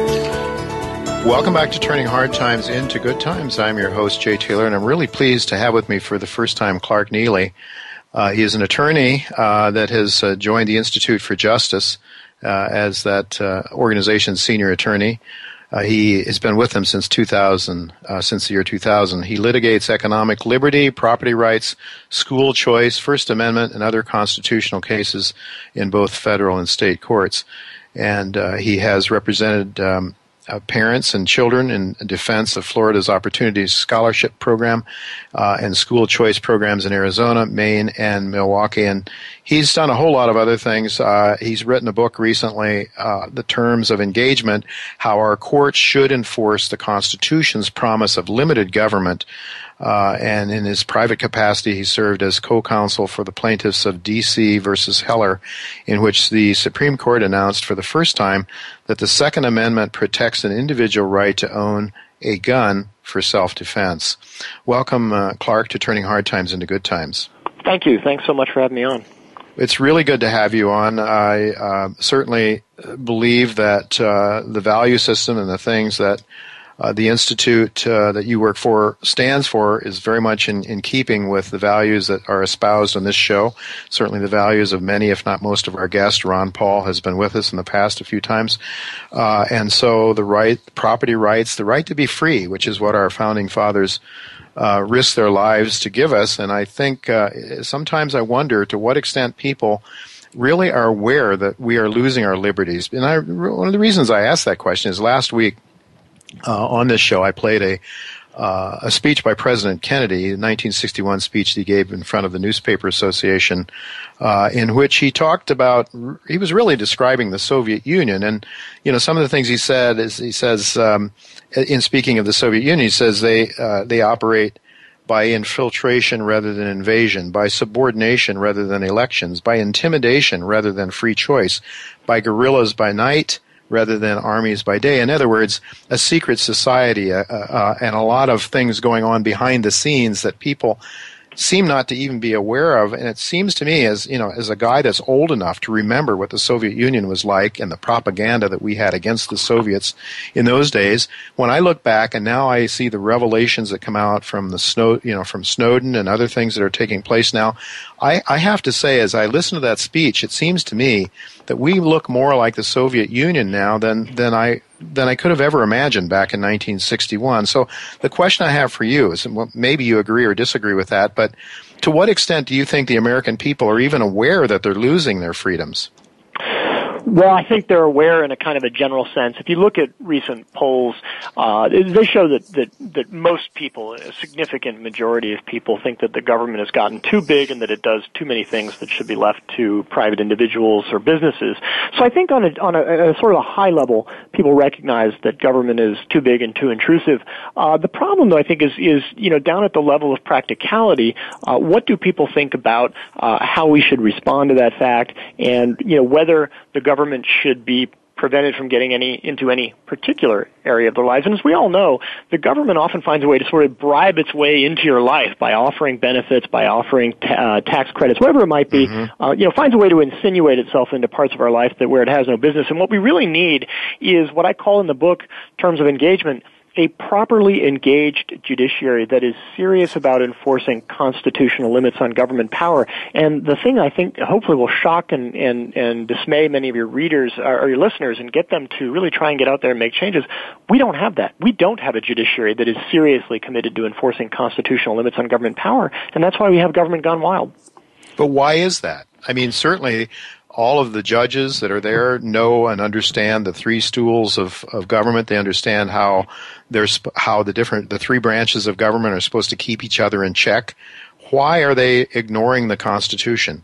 Welcome back to Turning Hard Times into Good Times. I'm your host, Jay Taylor, and I'm really pleased to have with me for the first time Clark Neily. Uh, he is an attorney uh, that has uh, joined the Institute for Justice uh, as that uh, organization's senior attorney. Uh, he has been with them since 2000, since the year 2000. He litigates economic liberty, property rights, school choice, First Amendment, and other constitutional cases in both federal and state courts. And he has represented um, uh, parents and children in defense of Florida's Opportunities Scholarship Program uh, and school choice programs in Arizona, Maine, and Milwaukee. And he's done a whole lot of other things. Uh, he's written a book recently, uh, The Terms of Engagement How Our Courts Should Enforce the Constitution's Promise of Limited Government. Uh, and in his private capacity, he served as co-counsel for the plaintiffs of D.C. versus Heller, in which the Supreme Court announced for the first time that the Second Amendment protects an individual right to own a gun for self-defense. Welcome, uh, Clark, to Turning Hard Times into Good Times. Thank you. Thanks so much for having me on. It's really good to have you on. I uh, certainly believe that uh, the value system and the things that uh, the institute uh, that you work for stands for is very much in, in keeping with the values that are espoused on this show. Certainly, the values of many, if not most, of our guests. Ron Paul has been with us in the past a few times, uh, and so the right, property rights, the right to be free, which is what our founding fathers. Uh, risked their lives to give us, and I think uh, sometimes I wonder to what extent people really are aware that we are losing our liberties. And I, one of the reasons I asked that question is last week uh, on this show, I played a uh, a speech by President Kennedy, the 1961 speech he gave in front of the Newspaper Association, uh, in which he talked about, he was really describing the Soviet Union. And, you know, some of the things he said is, he says, um, in speaking of the Soviet Union, he says they, uh, they operate by infiltration rather than invasion, by subordination rather than elections, by intimidation rather than free choice, by guerrillas by night, rather than armies by day. In other words, a secret society uh, uh, and a lot of things going on behind the scenes that people seem not to even be aware of. And it seems to me, as you know, as a guy that's old enough to remember what the Soviet Union was like and the propaganda that we had against the Soviets in those days, when I look back and now I see the revelations that come out from the snow, you know, from Snowden and other things that are taking place now, I, I have to say, as I listen to that speech, it seems to me that we look more like the Soviet Union now than than I than I could have ever imagined back in 1961. So the question I have for you is, well, maybe you agree or disagree with that, but to what extent do you think the American people are even aware that they're losing their freedoms? Well, I think they're aware in a kind of a general sense. If you look at recent polls, uh, they show that, that, that most people, a significant majority of people, think that the government has gotten too big and that it does too many things that should be left to private individuals or businesses. So I think on a, on a, a sort of a high level, people recognize that government is too big and too intrusive. Uh, the problem, though, I think is is you know down at the level of practicality. Uh, what do people think about uh, how we should respond to that fact, and you know whether the government should be prevented from getting any into any particular area of their lives. And as we all know, the government often finds a way to sort of bribe its way into your life by offering benefits, by offering ta- uh, tax credits, whatever it might be. Mm-hmm. Uh, you know, finds a way to insinuate itself into parts of our life that where it has no business. And what we really need is what I call in the book terms of engagement a properly engaged judiciary that is serious about enforcing constitutional limits on government power. And the thing I think hopefully will shock and, and, and dismay many of your readers uh, or your listeners and get them to really try and get out there and make changes, we don't have that. We don't have a judiciary that is seriously committed to enforcing constitutional limits on government power. And that's why we have government gone wild. But why is that? I mean, certainly all of the judges that are there know and understand the three stools of, of government. They understand how there's how the different the three branches of government are supposed to keep each other in check. Why are they ignoring the Constitution?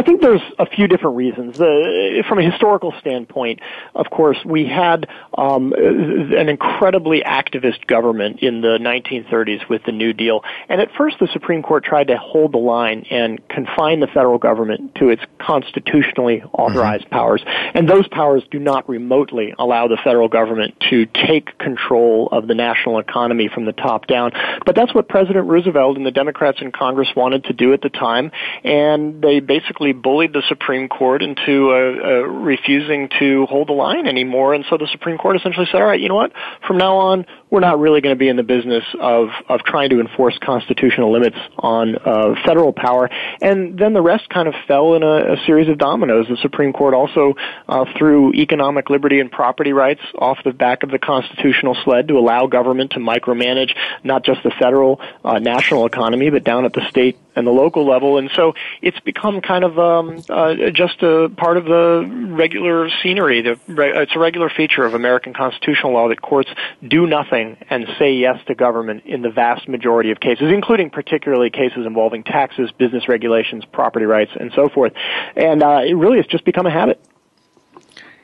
I think there's a few different reasons. from a historical standpoint, of course, we had um, an incredibly activist government in the 1930s with the New Deal, and at first the Supreme Court tried to hold the line and confine the federal government to its constitutionally authorized mm-hmm. powers, and those powers do not remotely allow the federal government to take control of the national economy from the top down. But that's what President Roosevelt and the Democrats in Congress wanted to do at the time, and they basically basically bullied the Supreme Court into uh, uh, refusing to hold the line anymore. And so the Supreme Court essentially said, all right, you know what? From now on, we're not really going to be in the business of, of trying to enforce constitutional limits on uh, federal power. And then the rest kind of fell in a, a series of dominoes. The Supreme Court also uh, threw economic liberty and property rights off the back of the constitutional sled to allow government to micromanage not just the federal uh, national economy, but down at the state and the local level. And so it's become kind of um, uh, just a part of the regular scenery. The, it's a regular feature of American constitutional law that courts do nothing and say yes to government in the vast majority of cases, including particularly cases involving taxes, business regulations, property rights, and so forth. And uh, it really has just become a habit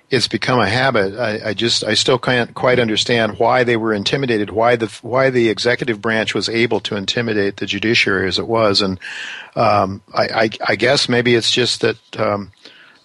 it's become a habit. I, I, just I still can't quite understand why they were intimidated, why the why the executive branch was able to intimidate the judiciary as it was, and um, I, I, I, guess maybe it's just that um,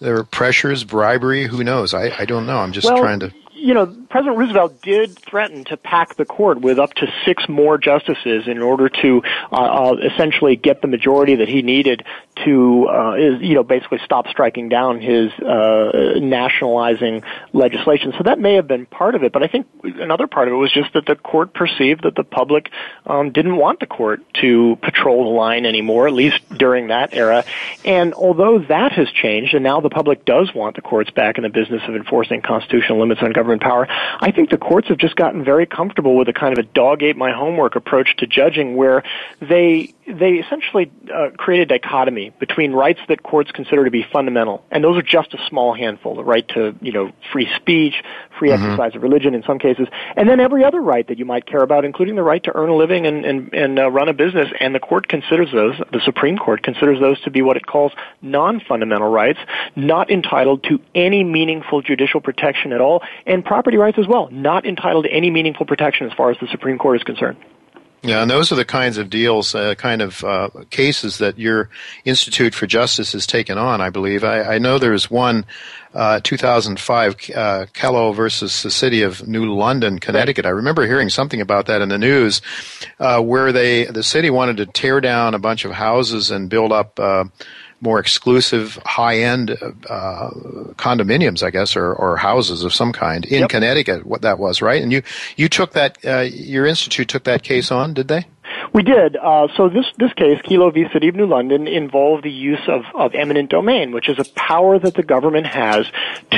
there are pressures, bribery. Who knows? I, I don't know. I'm just well, trying to. You know, President Roosevelt did threaten to pack the court with up to six more justices in order to uh, uh, essentially get the majority that he needed to, uh, is, you know, basically stop striking down his uh, nationalizing legislation. So that may have been part of it, but I think another part of it was just that the court perceived that the public um, didn't want the court to patrol the line anymore, at least during that era. And although that has changed, and now the public does want the courts back in the business of enforcing constitutional limits on government power, I think the courts have just gotten very comfortable with a kind of a dog ate my homework approach to judging where they they essentially uh, create a dichotomy between rights that courts consider to be fundamental, and those are just a small handful: the right to, you know, free speech, free mm-hmm. exercise of religion in some cases, and then every other right that you might care about, including the right to earn a living and and, and uh, run a business. And the court considers those, the Supreme Court considers those to be what it calls non-fundamental rights, not entitled to any meaningful judicial protection at all, and property rights as well, not entitled to any meaningful protection as far as the Supreme Court is concerned. Yeah, and those are the kinds of deals, uh, kind of uh, cases that your Institute for Justice has taken on, I believe. I, I know there's one, uh, 2005, uh, Kelo versus the city of New London, Connecticut. I remember hearing something about that in the news, uh, where they, the city wanted to tear down a bunch of houses and build up, uh, more exclusive, high-end uh, condominiums, I guess, or, or houses of some kind in yep. Connecticut. What that was, right? And you you took that uh, your institute took that case on, did they? We did. Uh, so this this case, Kelo v. City of New London, involved the use of, of eminent domain, which is a power that the government has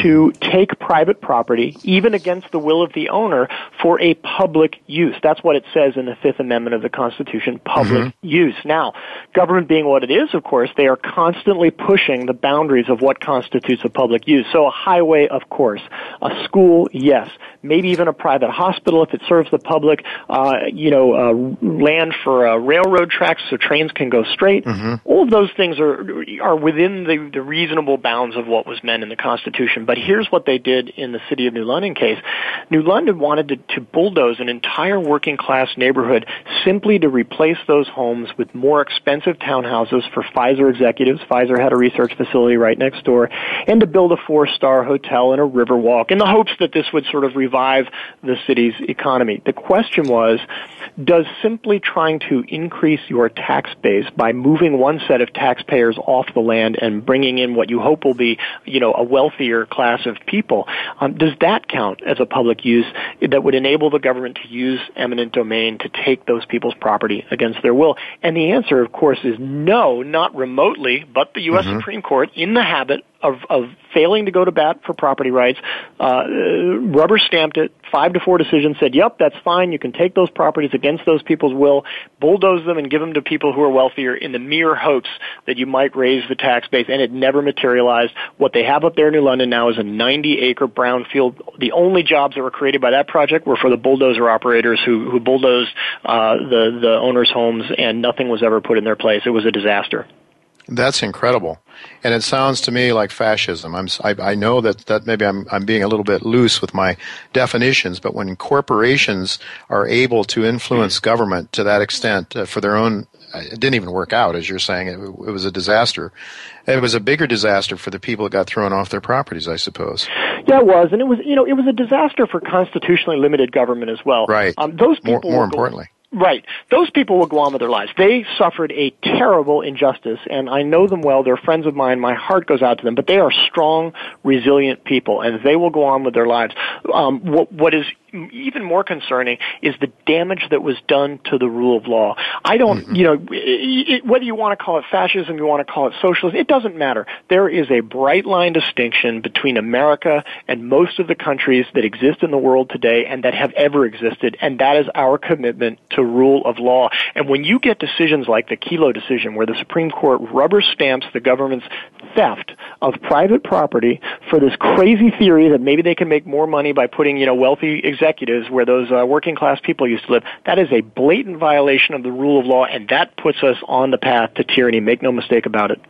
to take private property, even against the will of the owner, for a public use. That's what it says in the Fifth Amendment of the Constitution, public mm-hmm. use. Now, government being what it is, of course, they are constantly pushing the boundaries of what constitutes a public use. So a highway, of course. A school, yes. Maybe even a private hospital if it serves the public. Uh, you know, uh, land for uh, railroad tracks so trains can go straight. Mm-hmm. All of those things are are within the, the reasonable bounds of what was meant in the Constitution. But here's what they did in the City of New London case. New London wanted to, to bulldoze an entire working class neighborhood simply to replace those homes with more expensive townhouses for Pfizer executives. Pfizer had a research facility right next door, and to build a four star hotel and a river walk in the hopes that this would sort of revive the city's economy. The question was, does simply trying to increase your tax base by moving one set of taxpayers off the land and bringing in what you hope will be, you know, a wealthier class of people, um, does that count as a public use that would enable the government to use eminent domain to take those people's property against their will? And the answer, of course, is no, not remotely, but the U.S. Mm-hmm. Supreme Court, in the habit of, of failing to go to bat for property rights, uh, rubber stamped it. Five to four decision said, "Yep, that's fine. You can take those properties against those people's will, bulldoze them, and give them to people who are wealthier in the mere hopes that you might raise the tax base." And it never materialized. What they have up there in New London now is a 90-acre brownfield. The only jobs that were created by that project were for the bulldozer operators who who bulldozed uh, the the owners' homes, and nothing was ever put in their place. It was a disaster. That's incredible, and it sounds to me like fascism. I'm, I, I, know that, that maybe I'm, I'm being a little bit loose with my definitions, but when corporations are able to influence government to that extent uh, for their own, uh, it didn't even work out, as you're saying. It, it, was a disaster. It was a bigger disaster for the people that got thrown off their properties, I suppose. Yeah, it was, and it was, you know, it was a disaster for constitutionally limited government as well. Right. Um, those people more, more importantly. Right. Those people will go on with their lives. They suffered a terrible injustice, and I know them well. They're friends of mine. My heart goes out to them. But they are strong, resilient people, and they will go on with their lives. Um, what, what is even more concerning is the damage that was done to the rule of law. I don't, mm-hmm. you know, it, whether you want to call it fascism, you want to call it socialism, it doesn't matter. There is a bright line distinction between America and most of the countries that exist in the world today and that have ever existed, and that is our commitment to rule of law. And when you get decisions like the Kelo decision, where the Supreme Court rubber stamps the government's theft of private property for this crazy theory that maybe they can make more money by putting, you know, wealthy executives where those uh, working class people used to live. That is a blatant violation of the rule of law, and that puts us on the path to tyranny. Make no mistake about it.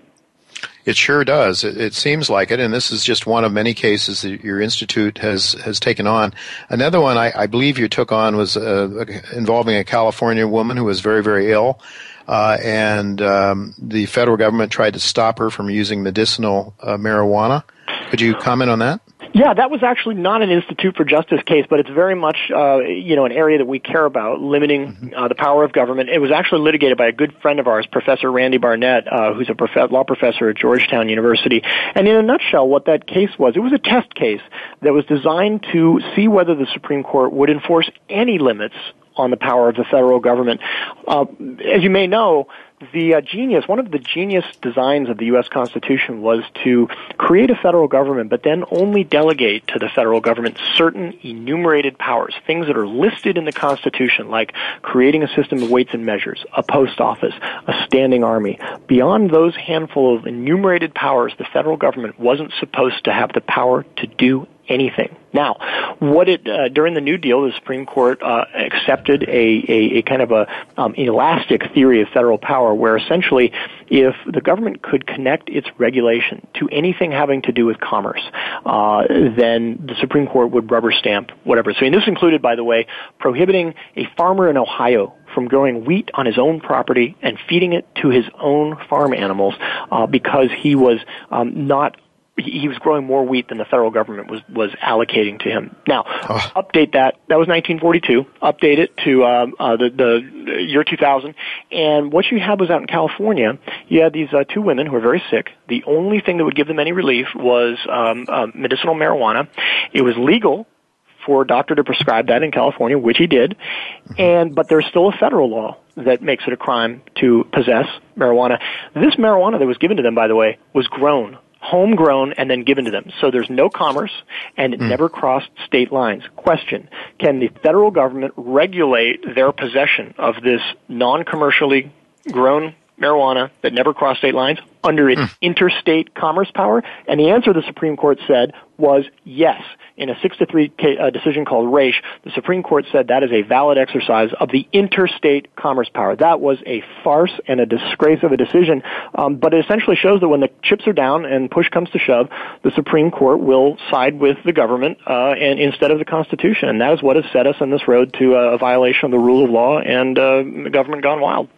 It sure does. It, it, seems like it, and this is just one of many cases that your institute has has taken on. Another one I, I believe you took on was uh, involving a California woman who was very very ill, uh, and um, the federal government tried to stop her from using medicinal uh, marijuana. Could you comment on that? Yeah, that was actually not an Institute for Justice case, but it's very much, uh, you know, an area that we care about, limiting mm-hmm. uh, the power of government. It was actually litigated by a good friend of ours, Professor Randy Barnett, uh, who's a prof- law professor at Georgetown University. And in a nutshell, what that case was, it was a test case that was designed to see whether the Supreme Court would enforce any limits on the power of the federal government. Uh, as you may know, the uh, genius, one of the genius designs of the U.S. Constitution was to create a federal government, but then only delegate to the federal government certain enumerated powers, things that are listed in the Constitution, like creating a system of weights and measures, a post office, a standing army. Beyond those handful of enumerated powers, the federal government wasn't supposed to have the power to do anything. Now, what it uh, during the New Deal, the Supreme Court uh, accepted a, a, a, kind of a um, elastic theory of federal power, where essentially, if the government could connect its regulation to anything having to do with commerce, uh, then the Supreme Court would rubber stamp whatever. So, this included, by the way, prohibiting a farmer in Ohio from growing wheat on his own property and feeding it to his own farm animals uh, because he was um, not he was growing more wheat than the federal government was was allocating to him. Now, oh. update that. That was 1942. Update it to um, uh, the the year 2000. And what you had was out in California, you had these uh, two women who were very sick. The only thing that would give them any relief was um, uh, medicinal marijuana. It was legal for a doctor to prescribe that in California, which he did. And, but there's still a federal law that makes it a crime to possess marijuana. This marijuana that was given to them, by the way, was grown homegrown and then given to them. So there's no commerce and it mm. never crossed state lines. Question, can the federal government regulate their possession of this non-commercially grown marijuana that never crossed state lines under its mm. interstate commerce power? And the answer the Supreme Court said was yes. In a six to three uh, decision called Raich, the Supreme Court said that is a valid exercise of the interstate commerce power. That was a farce and a disgrace of a decision, um, but it essentially shows that when the chips are down and push comes to shove, the Supreme Court will side with the government uh, and instead of the Constitution, and that is what has set us on this road to uh, a violation of the rule of law and uh, government gone wild.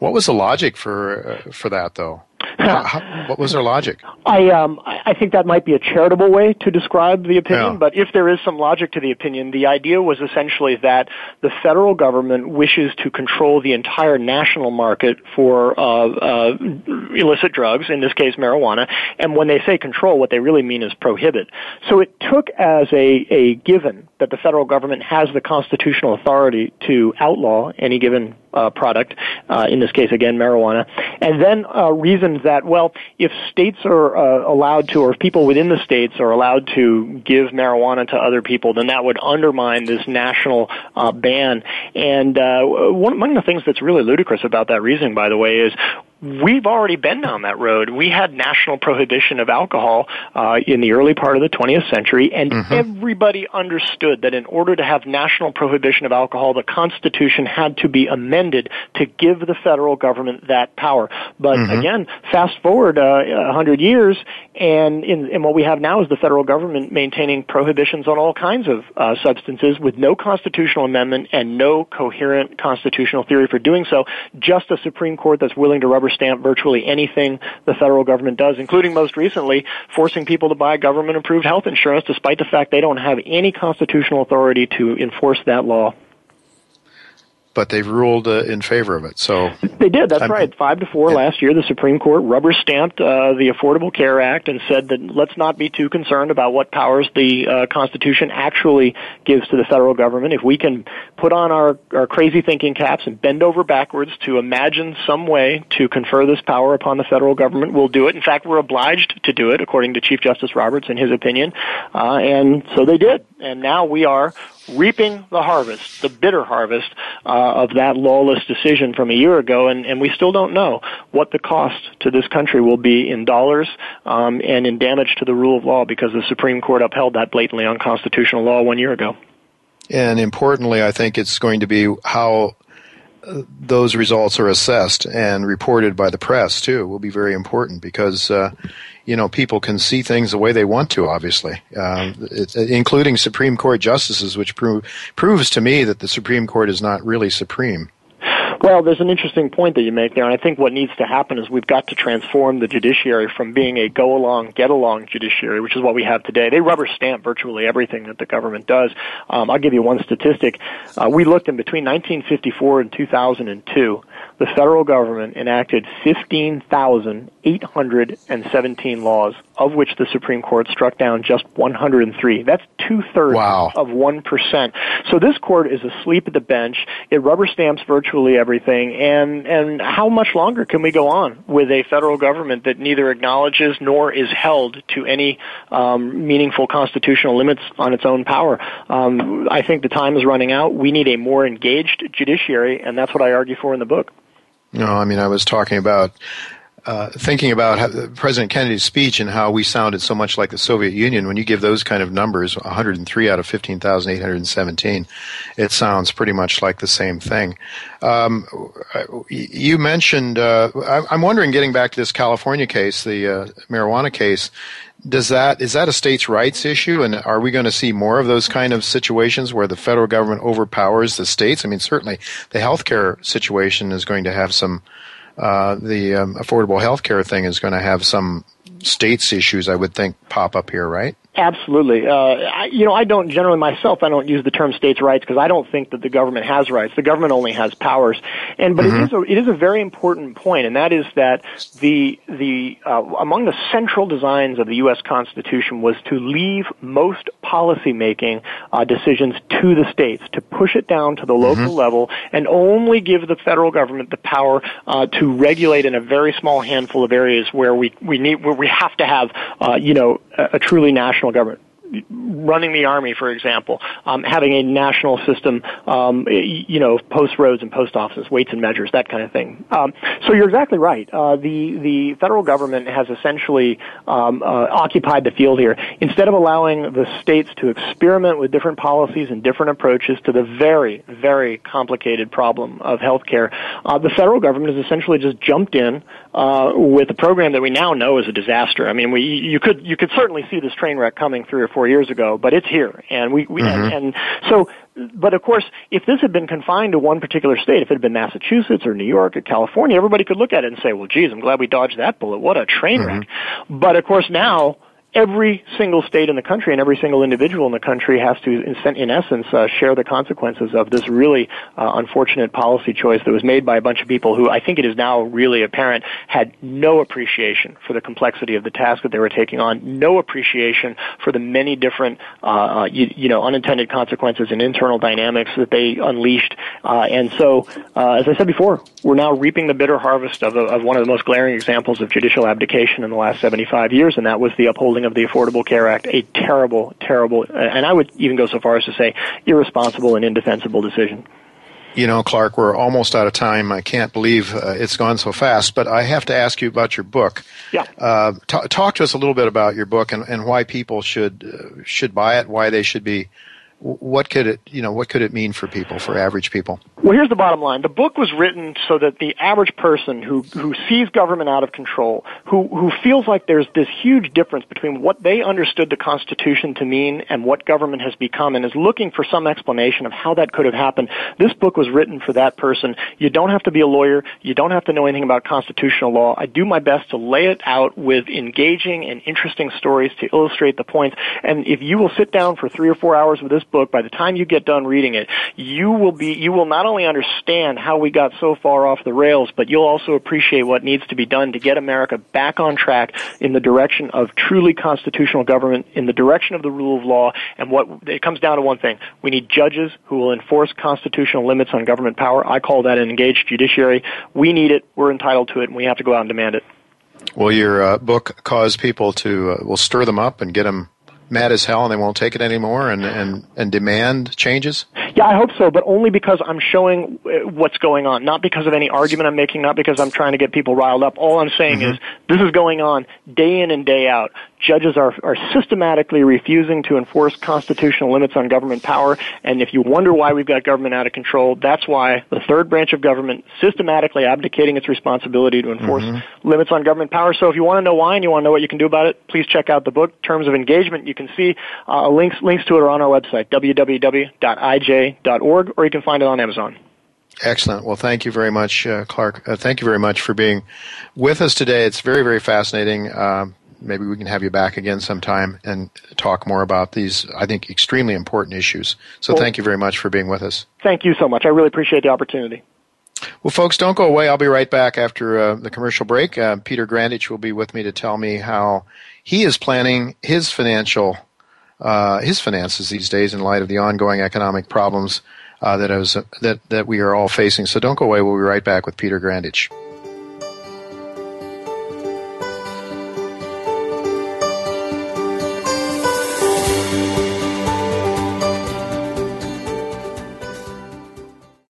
What was the logic for uh, for that, though? How, what was their logic? I um I think that might be a charitable way to describe the opinion, yeah. but if there is some logic to the opinion, the idea was essentially that the federal government wishes to control the entire national market for uh, uh, illicit drugs, in this case marijuana, and when they say control, what they really mean is prohibit. So it took as a a given that the federal government has the constitutional authority to outlaw any given uh, product, uh, in this case again marijuana, and then uh, reasons that well, if states are uh, allowed to, or if people within the states are allowed to give marijuana to other people, then that would undermine this national uh, ban. And uh, one among the things that's really ludicrous about that reasoning, by the way, is we've already been down that road. We had national prohibition of alcohol uh, in the early part of the 20th century, and mm-hmm. everybody understood that in order to have national prohibition of alcohol, the Constitution had to be amended to give the federal government that power. But mm-hmm. again, fast forward uh, 100 years, and, in, and what we have now is the federal government maintaining prohibitions on all kinds of uh, substances with no constitutional amendment and no coherent constitutional theory for doing so. Just a Supreme Court that's willing to rubber stamp virtually anything the federal government does, including most recently forcing people to buy government approved health insurance despite the fact they don't have any constitutional authority to enforce that law but they've ruled uh, in favor of it. So they did. That's I'm, right. Five to four yeah. last year, the Supreme Court rubber stamped uh, the Affordable Care Act and said that let's not be too concerned about what powers the uh, Constitution actually gives to the federal government. If we can put on our, our crazy thinking caps and bend over backwards to imagine some way to confer this power upon the federal government, we'll do it. In fact, we're obliged to do it, according to Chief Justice Roberts in his opinion. Uh, and so they did. And now we are reaping the harvest, the bitter harvest uh, of that lawless decision from a year ago, and, and we still don't know what the cost to this country will be in dollars um, and in damage to the rule of law because the Supreme Court upheld that blatantly unconstitutional law one year ago. And importantly, I think it's going to be how those results are assessed and reported by the press too will be very important because uh, you know people can see things the way they want to obviously. Uh, it, including supreme court justices which prove, proves to me that the supreme court is not really supreme well, there's an interesting point that you make there, and I think what needs to happen is we've got to transform the judiciary from being a go along, get along judiciary, which is what we have today. They rubber stamp virtually everything that the government does. Um, I'll give you one statistic. Uh, we looked in between 1954 and 2002 the federal government enacted 15,817 laws, of which the Supreme Court struck down just 103. That's two thirds wow. of 1%. So this court is asleep at the bench. It rubber stamps virtually everything. And, and how much longer can we go on with a federal government that neither acknowledges nor is held to any um, meaningful constitutional limits on its own power? Um, I think the time is running out. We need a more engaged judiciary, and that's what I argue for in the book. No, I mean I was talking about uh, thinking about how, President Kennedy's speech and how we sounded so much like the Soviet Union. When you give those kind of numbers, 103 out of 15,817, it sounds pretty much like the same thing. Um, you mentioned. Uh, I'm wondering, getting back to this California case, the uh, marijuana case. Does that is that a states' rights issue, and are we going to see more of those kind of situations where the federal government overpowers the states? I mean, certainly the healthcare situation is going to have some uh, the um, affordable health care thing is going to have some states issues, I would think, pop up here, right? Absolutely. Uh, I, you know, I don't generally myself. I don't use the term states' rights because I don't think that the government has rights. The government only has powers. And but mm-hmm. it is a it is a very important point, and that is that the the uh, among the central designs of the U.S. Constitution was to leave most policy making uh, decisions to the states, to push it down to the local mm-hmm. level, and only give the federal government the power uh, to regulate in a very small handful of areas where we we need where we have to have uh, you know a, a truly national government running the army, for example, um, having a national system, um, you know, post roads and post offices, weights and measures, that kind of thing. Um, so you're exactly right. Uh, the the federal government has essentially um, uh, occupied the field here. Instead of allowing the states to experiment with different policies and different approaches to the very very complicated problem of healthcare, uh, the federal government has essentially just jumped in uh, with a program that we now know is a disaster. I mean, we you could you could certainly see this train wreck coming three or four four years ago, but it's here, and we, we mm-hmm. and, and so but of course, if this had been confined to one particular state, if it had been Massachusetts or New York or California, everybody could look at it and say, well, geez, I'm glad we dodged that bullet. What a train wreck. Mm-hmm. But of course now, every single state in the country and every single individual in the country has to, in, essence, uh, share the consequences of this really uh, unfortunate policy choice that was made by a bunch of people who I think it is now really apparent had no appreciation for the complexity of the task that they were taking on, no appreciation for the many different, uh, uh you, you, know, unintended consequences and internal dynamics that they unleashed. Uh, and so, uh, as I said before, we're now reaping the bitter harvest of, of one of the most glaring examples of judicial abdication in the last 75 years, and that was the upholding of the Affordable Care Act a terrible, terrible, and I would even go so far as to say irresponsible and indefensible decision. You know, Clark, we're almost out of time. I can't believe uh, it's gone so fast, but I have to ask you about your book. Yeah. Uh, t- talk to us a little bit about your book and, and why people should uh, should buy it, why they should be what could it you know what could it mean for people for average people? Well here's the bottom line. The book was written so that the average person who who sees government out of control who who feels like there's this huge difference between what they understood the constitution to mean and what government has become and is looking for some explanation of how that could have happened this book was written for that person. You don't have to be a lawyer. You don't have to know anything about constitutional law. I do my best to lay it out with engaging and interesting stories to illustrate the points. And if you will sit down for 3 or 4 hours with this book, by the time you get done reading it, you will be, you will not only understand how we got so far off the rails, but you'll also appreciate what needs to be done to get America back on track in the direction of truly constitutional government, in the direction of the rule of law, and what, it comes down to one thing. We need judges who will enforce constitutional limits on government power. I call that an engaged judiciary. We need it, we're entitled to it, and we have to go out and demand it. Will your uh, book cause people to, uh, will stir them up and get them mad as hell and they won't take it anymore and, and, and demand changes? Yeah, I hope so, but only because I'm showing uh, what's going on, not because of any argument I'm making, not because I'm trying to get people riled up. All I'm saying mm-hmm. is this is going on day in and day out. Judges are, are systematically refusing to enforce constitutional limits on government power, and if you wonder why we've got government out of control, that's why the third branch of government systematically abdicating its responsibility to enforce mm-hmm. limits on government power. So if you want to know why and you want to know what you can do about it, please check out the book, Terms of Engagement. You can see uh, links links to it are on our website, www.ij.org, or you can find it on Amazon. Excellent. Well, thank you very much, uh, Clark. Uh, thank you very much for being with us today. It's very, very fascinating. Um, maybe we can have you back again sometime and talk more about these, I think, extremely important issues. So well, thank you very much for being with us. Thank you so much. I really appreciate the opportunity. Well, folks, don't go away. I'll be right back after uh, the commercial break. Uh, Peter Grandich will be with me to tell me how he is planning his financial uh, his finances these days in light of the ongoing economic problems uh, that, was, that that we are all facing. So don't go away. We'll be right back with Peter Grandich.